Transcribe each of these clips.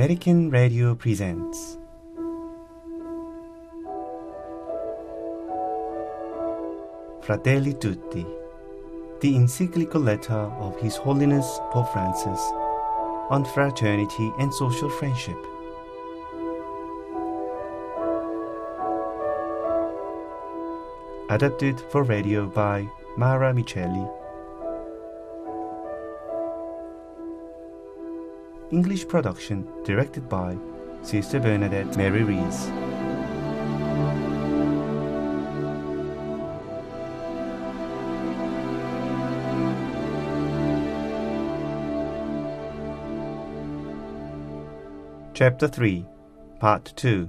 Vatican Radio presents Fratelli Tutti, the encyclical letter of His Holiness Pope Francis on fraternity and social friendship. Adapted for radio by Mara Micheli. English production directed by Sister Bernadette Mary Rees. Chapter 3, Part 2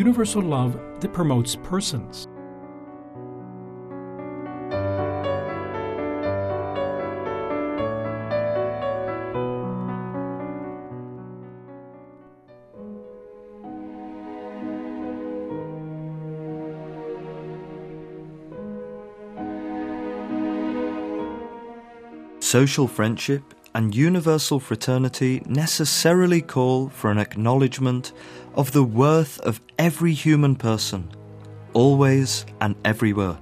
universal love that promotes persons. Social friendship and universal fraternity necessarily call for an acknowledgement of the worth of every human person, always and everywhere.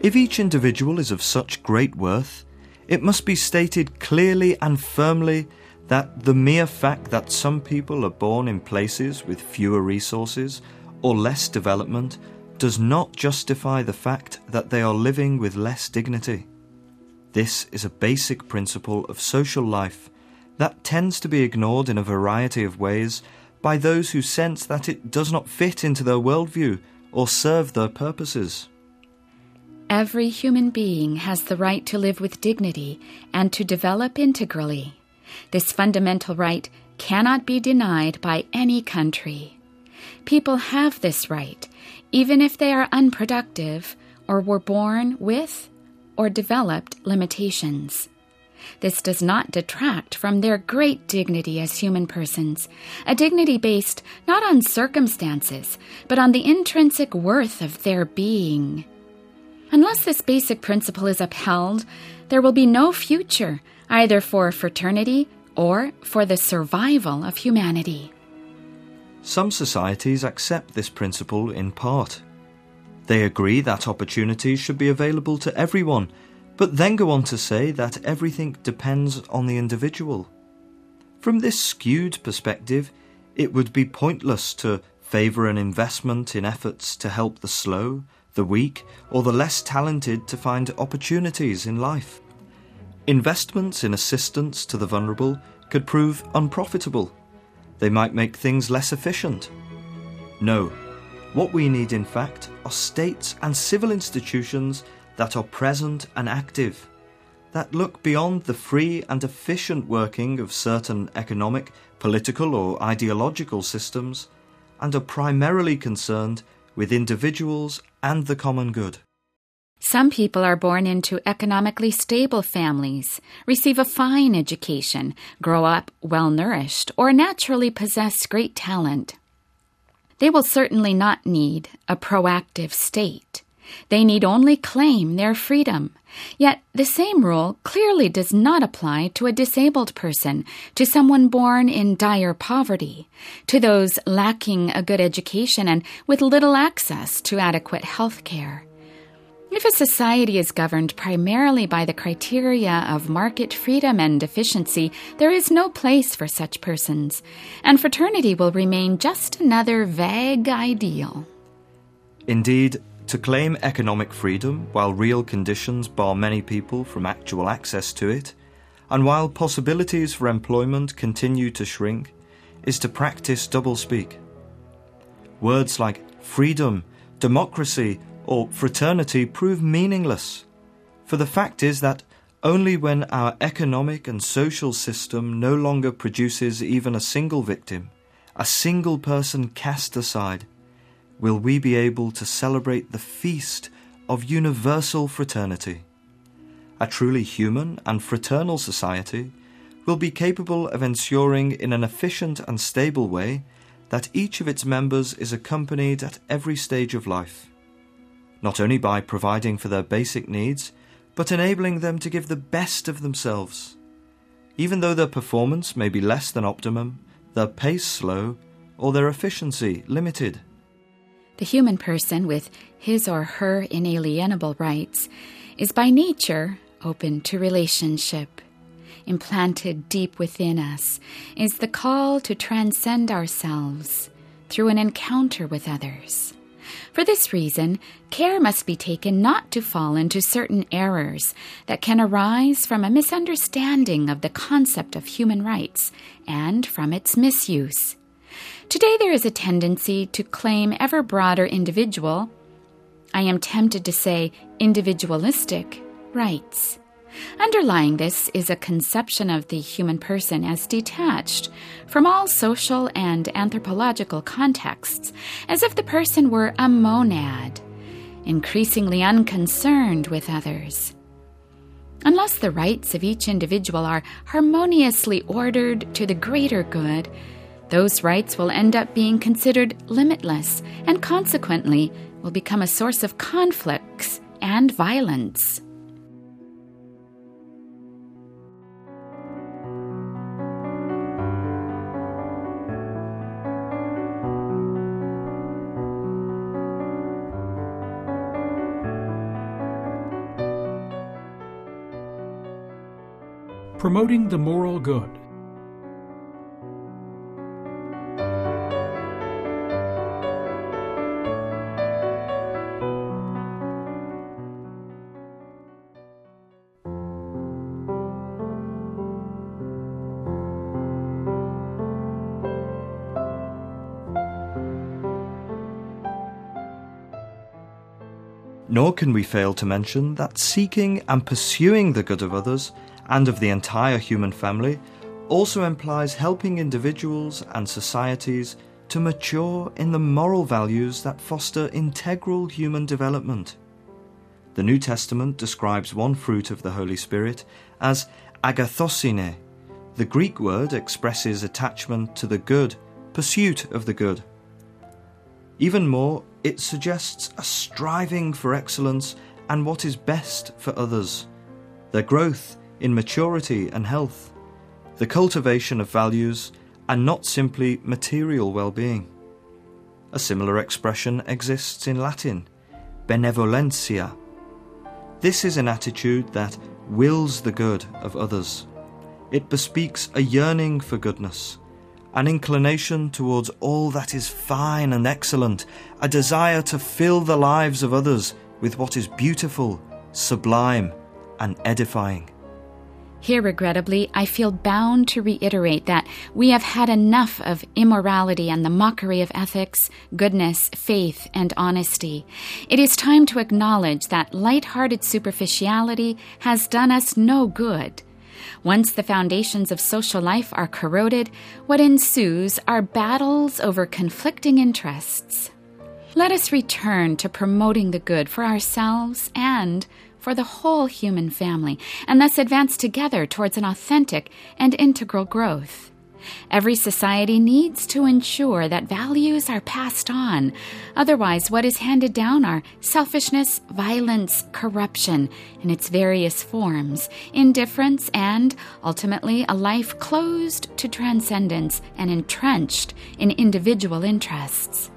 If each individual is of such great worth, it must be stated clearly and firmly that the mere fact that some people are born in places with fewer resources or less development does not justify the fact that they are living with less dignity. This is a basic principle of social life that tends to be ignored in a variety of ways by those who sense that it does not fit into their worldview or serve their purposes. Every human being has the right to live with dignity and to develop integrally. This fundamental right cannot be denied by any country. People have this right, even if they are unproductive or were born with or developed limitations. This does not detract from their great dignity as human persons, a dignity based not on circumstances, but on the intrinsic worth of their being. Unless this basic principle is upheld, there will be no future either for fraternity or for the survival of humanity. Some societies accept this principle in part. They agree that opportunities should be available to everyone, but then go on to say that everything depends on the individual. From this skewed perspective, it would be pointless to favour an investment in efforts to help the slow, the weak, or the less talented to find opportunities in life. Investments in assistance to the vulnerable could prove unprofitable. They might make things less efficient. No, what we need, in fact, are states and civil institutions that are present and active, that look beyond the free and efficient working of certain economic, political, or ideological systems, and are primarily concerned with individuals and the common good. Some people are born into economically stable families, receive a fine education, grow up well nourished, or naturally possess great talent. They will certainly not need a proactive state. They need only claim their freedom. Yet the same rule clearly does not apply to a disabled person, to someone born in dire poverty, to those lacking a good education and with little access to adequate health care. If a society is governed primarily by the criteria of market freedom and efficiency, there is no place for such persons, and fraternity will remain just another vague ideal. Indeed, to claim economic freedom while real conditions bar many people from actual access to it, and while possibilities for employment continue to shrink, is to practice doublespeak. Words like freedom, democracy, or fraternity prove meaningless. For the fact is that only when our economic and social system no longer produces even a single victim, a single person cast aside, will we be able to celebrate the feast of universal fraternity. A truly human and fraternal society will be capable of ensuring in an efficient and stable way that each of its members is accompanied at every stage of life, not only by providing for their basic needs, but enabling them to give the best of themselves. Even though their performance may be less than optimum, their pace slow, or their efficiency limited. The human person, with his or her inalienable rights, is by nature open to relationship. Implanted deep within us is the call to transcend ourselves through an encounter with others. For this reason, care must be taken not to fall into certain errors that can arise from a misunderstanding of the concept of human rights and from its misuse. Today, there is a tendency to claim ever broader individual, I am tempted to say individualistic, rights. Underlying this is a conception of the human person as detached from all social and anthropological contexts, as if the person were a monad, increasingly unconcerned with others. Unless the rights of each individual are harmoniously ordered to the greater good, those rights will end up being considered limitless and consequently will become a source of conflicts and violence. Promoting the moral good. Nor can we fail to mention that seeking and pursuing the good of others and of the entire human family also implies helping individuals and societies to mature in the moral values that foster integral human development. The New Testament describes one fruit of the Holy Spirit as agathosyne. The Greek word expresses attachment to the good, pursuit of the good. Even more, it suggests a striving for excellence and what is best for others, their growth in maturity and health, the cultivation of values, and not simply material well being. A similar expression exists in Latin, benevolentia. This is an attitude that wills the good of others. It bespeaks a yearning for goodness, an inclination towards all that is fine and excellent, a desire to fill the lives of others with what is beautiful, sublime, and edifying. Here, regrettably, I feel bound to reiterate that we have had enough of immorality and the mockery of ethics, goodness, faith, and honesty. It is time to acknowledge that light-hearted superficiality has done us no good. Once the foundations of social life are corroded, what ensues are battles over conflicting interests. Let us return to promoting the good for ourselves and for the whole human family, and thus advance together towards an authentic and integral growth. Every society needs to ensure that values are passed on. Otherwise, what is handed down are selfishness, violence, corruption in its various forms, indifference, and ultimately a life closed to transcendence and entrenched in individual interests.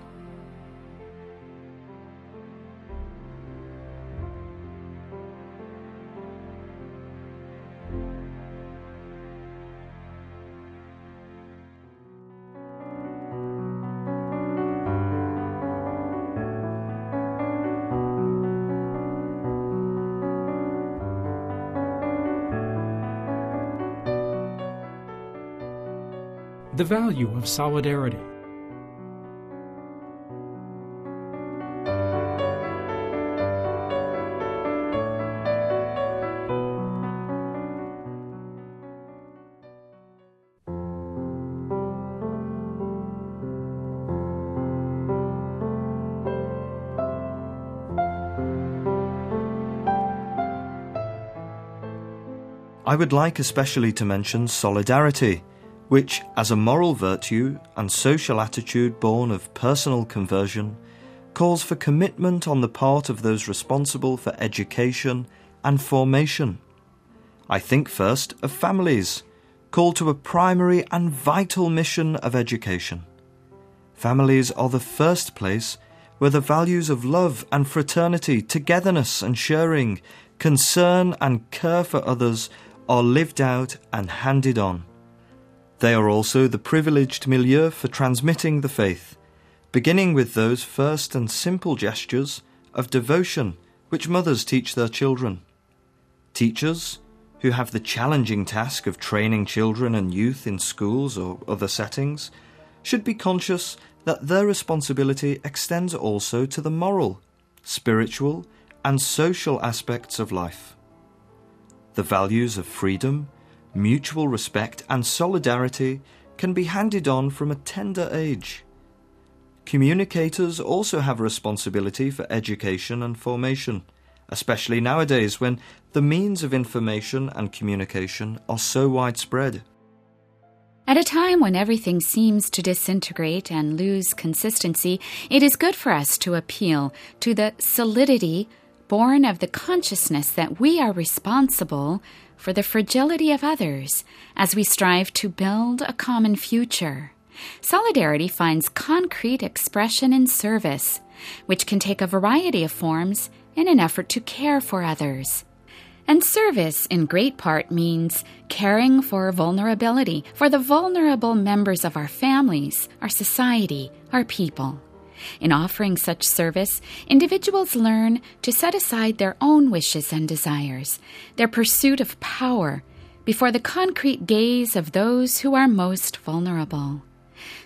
the value of solidarity. I would like especially to mention solidarity which, as a moral virtue and social attitude born of personal conversion, calls for commitment on the part of those responsible for education and formation. I think first of families, called to a primary and vital mission of education. Families are the first place where the values of love and fraternity, togetherness and sharing, concern and care for others are lived out and handed on. They are also the privileged milieu for transmitting the faith, beginning with those first and simple gestures of devotion which mothers teach their children. Teachers, who have the challenging task of training children and youth in schools or other settings, should be conscious that their responsibility extends also to the moral, spiritual, and social aspects of life. The values of freedom, mutual respect, and solidarity can be handed on from a tender age. Communicators also have a responsibility for education and formation, especially nowadays when the means of information and communication are so widespread. At a time when everything seems to disintegrate and lose consistency, it is good for us to appeal to the solidity born of the consciousness that we are responsible for the fragility of others as we strive to build a common future. Solidarity finds concrete expression in service, which can take a variety of forms in an effort to care for others. And service, in great part, means caring for vulnerability, for the vulnerable members of our families, our society, our people. In offering such service, individuals learn to set aside their own wishes and desires, their pursuit of power, before the concrete gaze of those who are most vulnerable.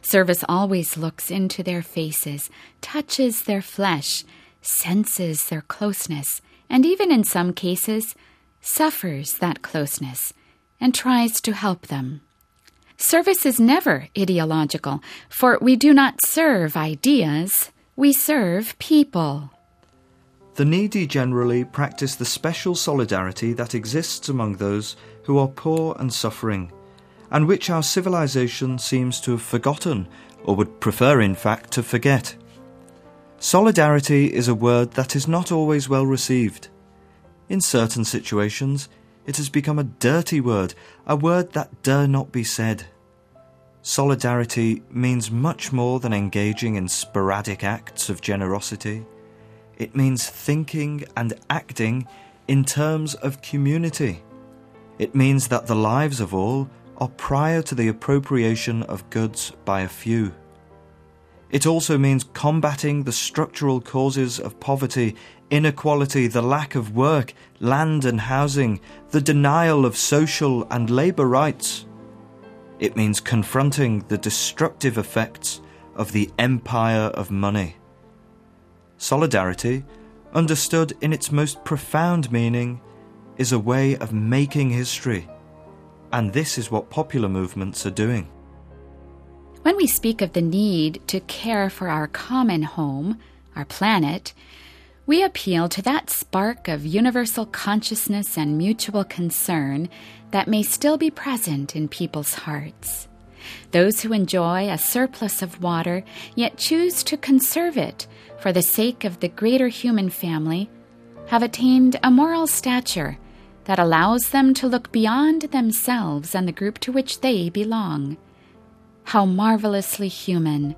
Service always looks into their faces, touches their flesh, senses their closeness, and even in some cases, suffers that closeness and tries to help them. Service is never ideological, for we do not serve ideas, we serve people. The needy generally practice the special solidarity that exists among those who are poor and suffering, and which our civilization seems to have forgotten, or would prefer, in fact, to forget. Solidarity is a word that is not always well received. In certain situations, it has become a dirty word, a word that dare not be said. Solidarity means much more than engaging in sporadic acts of generosity. It means thinking and acting in terms of community. It means that the lives of all are prior to the appropriation of goods by a few. It also means combating the structural causes of poverty, inequality, the lack of work, land and housing, the denial of social and labour rights. It means confronting the destructive effects of the empire of money. Solidarity, understood in its most profound meaning, is a way of making history. And this is what popular movements are doing. When we speak of the need to care for our common home, our planet, we appeal to that spark of universal consciousness and mutual concern that may still be present in people's hearts. Those who enjoy a surplus of water yet choose to conserve it for the sake of the greater human family have attained a moral stature that allows them to look beyond themselves and the group to which they belong. How marvelously human!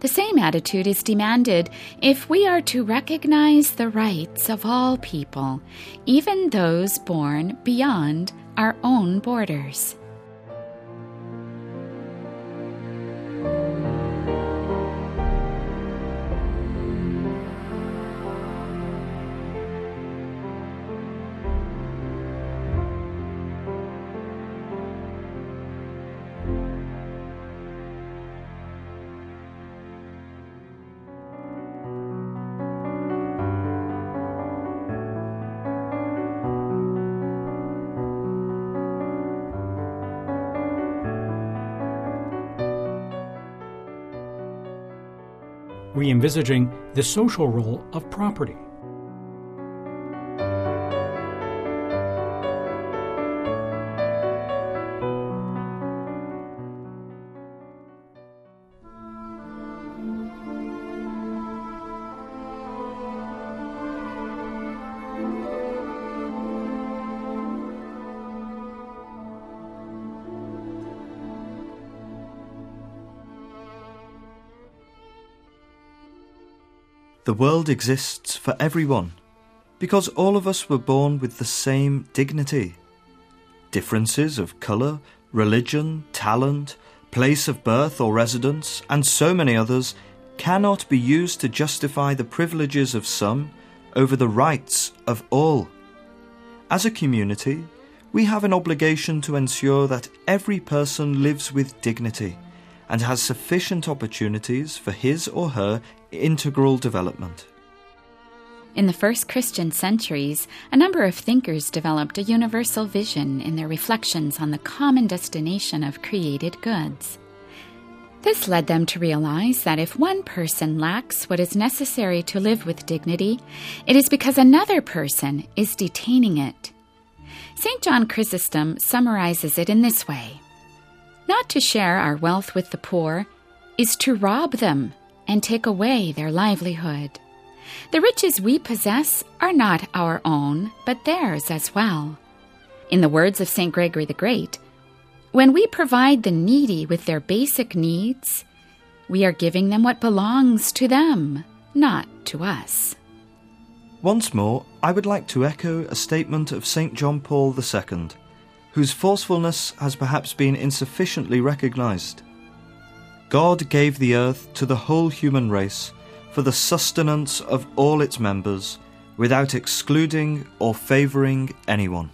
The same attitude is demanded if we are to recognize the rights of all people, even those born beyond our own borders. Re envisaging the social role of property. The world exists for everyone because all of us were born with the same dignity. Differences of colour, religion, talent, place of birth or residence, and so many others cannot be used to justify the privileges of some over the rights of all. As a community, we have an obligation to ensure that every person lives with dignity and has sufficient opportunities for his or her integral development. In the first Christian centuries, a number of thinkers developed a universal vision in their reflections on the common destination of created goods. This led them to realize that if one person lacks what is necessary to live with dignity, it is because another person is detaining it. St. John Chrysostom summarizes it in this way Not to share our wealth with the poor is to rob them and take away their livelihood. The riches we possess are not our own, but theirs as well. In the words of St. Gregory the Great, when we provide the needy with their basic needs, we are giving them what belongs to them, not to us. Once more, I would like to echo a statement of St. John Paul II, whose forcefulness has perhaps been insufficiently recognized. God gave the earth to the whole human race for the sustenance of all its members, without excluding or favouring anyone.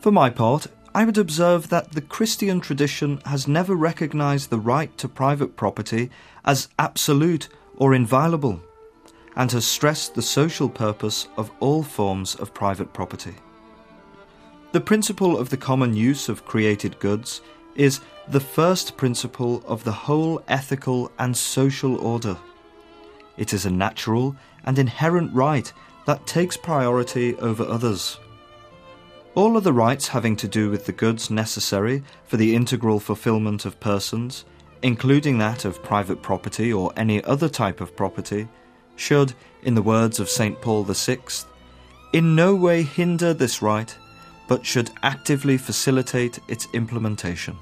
For my part, I would observe that the Christian tradition has never recognized the right to private property as absolute or inviolable, and has stressed the social purpose of all forms of private property. The principle of the common use of created goods is the first principle of the whole ethical and social order. It is a natural and inherent right that takes priority over others. All other rights having to do with the goods necessary for the integral fulfillment of persons, including that of private property or any other type of property, should, in the words of St. Paul VI, in no way hinder this right, but should actively facilitate its implementation.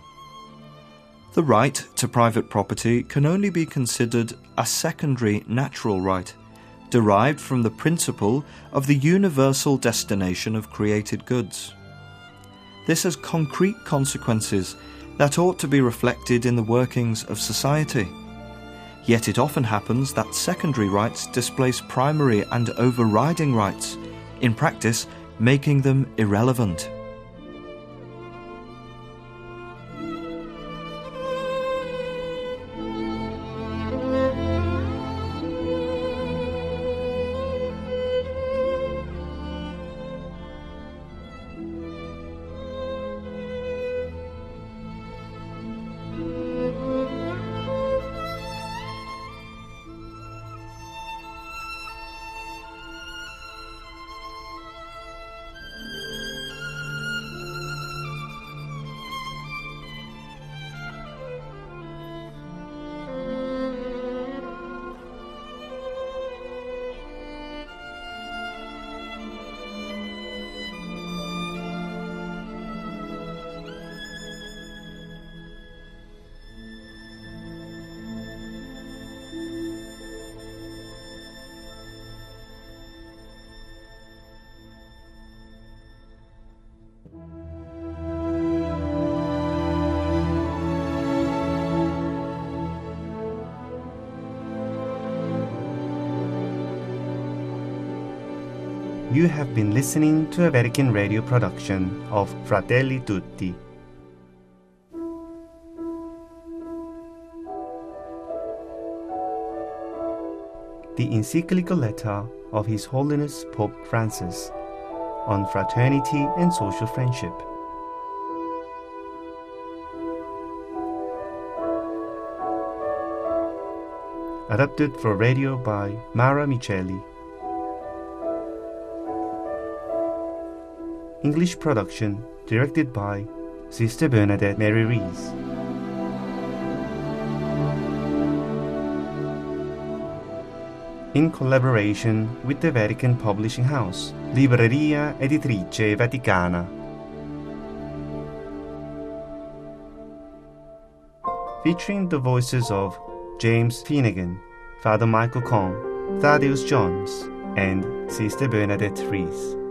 The right to private property can only be considered a secondary natural right, derived from the principle of the universal destination of created goods. This has concrete consequences that ought to be reflected in the workings of society. Yet it often happens that secondary rights displace primary and overriding rights, in practice, making them irrelevant. You have been listening to a Vatican radio production of Fratelli Tutti. The encyclical letter of His Holiness Pope Francis on fraternity and social friendship. Adapted for radio by Mara Micheli. English production directed by Sister Bernadette Mary Rees. In collaboration with the Vatican Publishing House, Libreria Editrice Vaticana. Featuring the voices of James Finnegan, Father Michael Kong, Thaddeus Jones, and Sister Bernadette Rees.